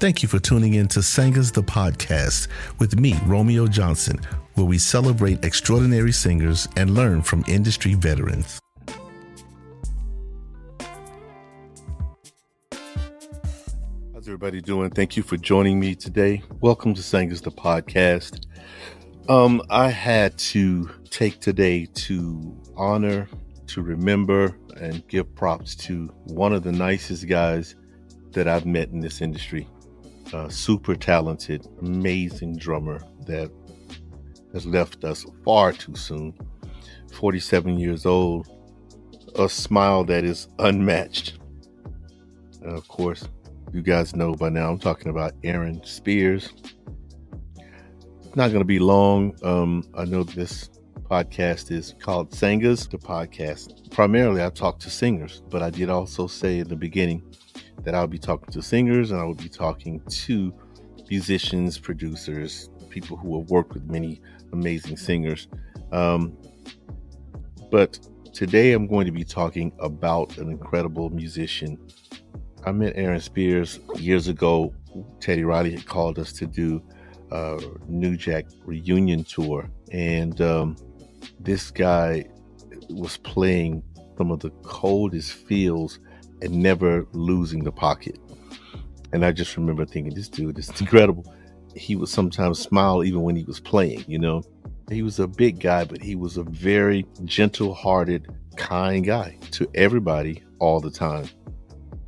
Thank you for tuning in to Singers the Podcast with me, Romeo Johnson, where we celebrate extraordinary singers and learn from industry veterans. How's everybody doing? Thank you for joining me today. Welcome to Singers the Podcast. Um, I had to take today to honor, to remember, and give props to one of the nicest guys that I've met in this industry. A super talented, amazing drummer that has left us far too soon. 47 years old, a smile that is unmatched. And of course, you guys know by now I'm talking about Aaron Spears. It's not going to be long. Um, I know this podcast is called Singers, the podcast. Primarily, I talk to singers, but I did also say in the beginning that I'll be talking to singers and I will be talking to musicians, producers, people who have worked with many amazing singers. Um, but today I'm going to be talking about an incredible musician. I met Aaron Spears years ago. Teddy Riley had called us to do a New Jack reunion tour, and um, this guy was playing some of the coldest feels and never losing the pocket. And I just remember thinking, this dude is incredible. He would sometimes smile even when he was playing, you know. He was a big guy, but he was a very gentle hearted, kind guy to everybody all the time.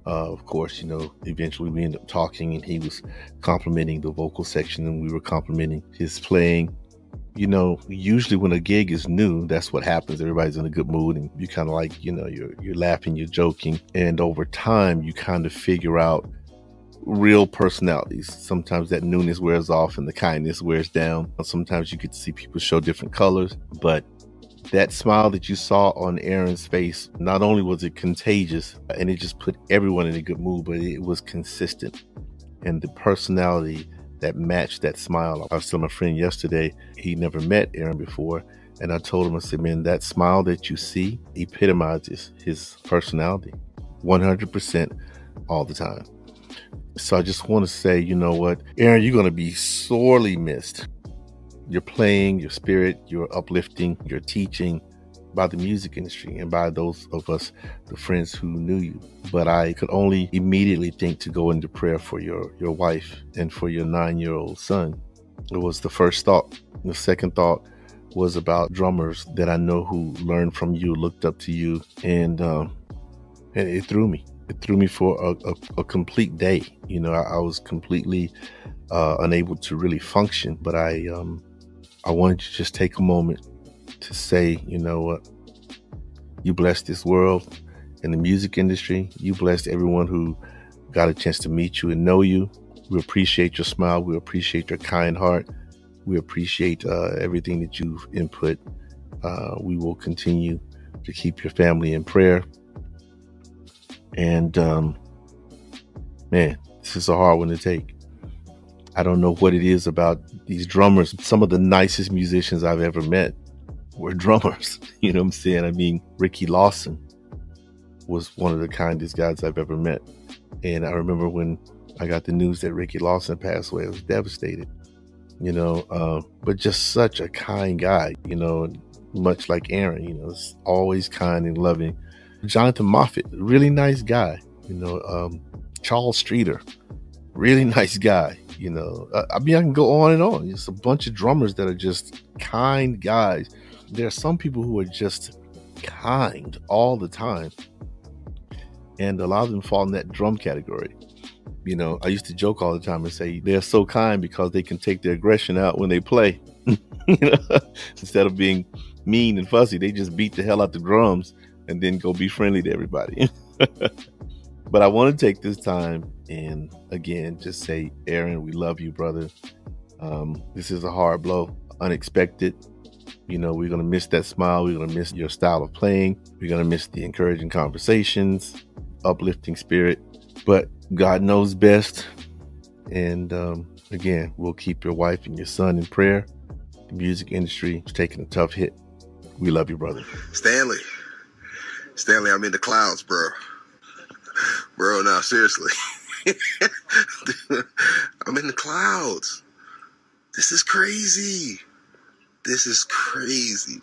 Uh, of course, you know, eventually we ended up talking and he was complimenting the vocal section and we were complimenting his playing you know, usually when a gig is new, that's what happens. Everybody's in a good mood and you kind of like, you know, you're you're laughing, you're joking, and over time you kind of figure out real personalities. Sometimes that newness wears off and the kindness wears down. Sometimes you get to see people show different colors, but that smile that you saw on Aaron's face, not only was it contagious and it just put everyone in a good mood, but it was consistent. And the personality that matched that smile. I was telling my friend yesterday, he never met Aaron before. And I told him, I said, man, that smile that you see epitomizes his personality 100% all the time. So I just want to say, you know what, Aaron, you're going to be sorely missed. You're playing, your spirit, you're uplifting, you're teaching, by the music industry and by those of us, the friends who knew you. But I could only immediately think to go into prayer for your, your wife and for your nine year old son. It was the first thought. The second thought was about drummers that I know who learned from you, looked up to you, and um, and it threw me. It threw me for a, a, a complete day. You know, I, I was completely uh, unable to really function. But I um, I wanted to just take a moment to say, you know what, you blessed this world and the music industry. You blessed everyone who got a chance to meet you and know you. We appreciate your smile. We appreciate your kind heart. We appreciate uh, everything that you've input. Uh, we will continue to keep your family in prayer. And um, man, this is a hard one to take. I don't know what it is about these drummers, some of the nicest musicians I've ever met were drummers. You know what I'm saying? I mean, Ricky Lawson was one of the kindest guys I've ever met. And I remember when I got the news that Ricky Lawson passed away, I was devastated, you know, uh, but just such a kind guy, you know, much like Aaron, you know, always kind and loving. Jonathan Moffett, really nice guy, you know, um, Charles Streeter, really nice guy, you know. Uh, I mean, I can go on and on. It's a bunch of drummers that are just kind guys there are some people who are just kind all the time, and a lot of them fall in that drum category. You know, I used to joke all the time and say they're so kind because they can take their aggression out when they play. you know, instead of being mean and fussy, they just beat the hell out the drums and then go be friendly to everybody. but I want to take this time and again just say, Aaron, we love you, brother. Um, this is a hard blow, unexpected. You know, we're going to miss that smile. We're going to miss your style of playing. We're going to miss the encouraging conversations, uplifting spirit. But God knows best. And um, again, we'll keep your wife and your son in prayer. The music industry is taking a tough hit. We love you, brother. Stanley. Stanley, I'm in the clouds, bro. Bro, now seriously. I'm in the clouds. This is crazy. This is crazy.